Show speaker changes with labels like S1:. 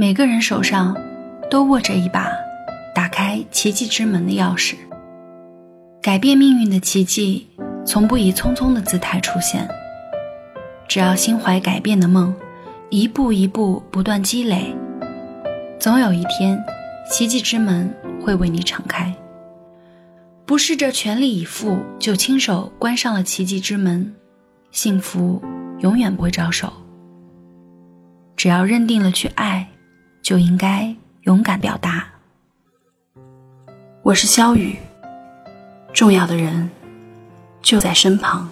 S1: 每个人手上都握着一把打开奇迹之门的钥匙。改变命运的奇迹，从不以匆匆的姿态出现。只要心怀改变的梦，一步一步不断积累，总有一天，奇迹之门会为你敞开。不试着全力以赴，就亲手关上了奇迹之门，幸福永远不会招手。只要认定了去爱，就应该勇敢表达。我是肖雨，重要的人就在身旁。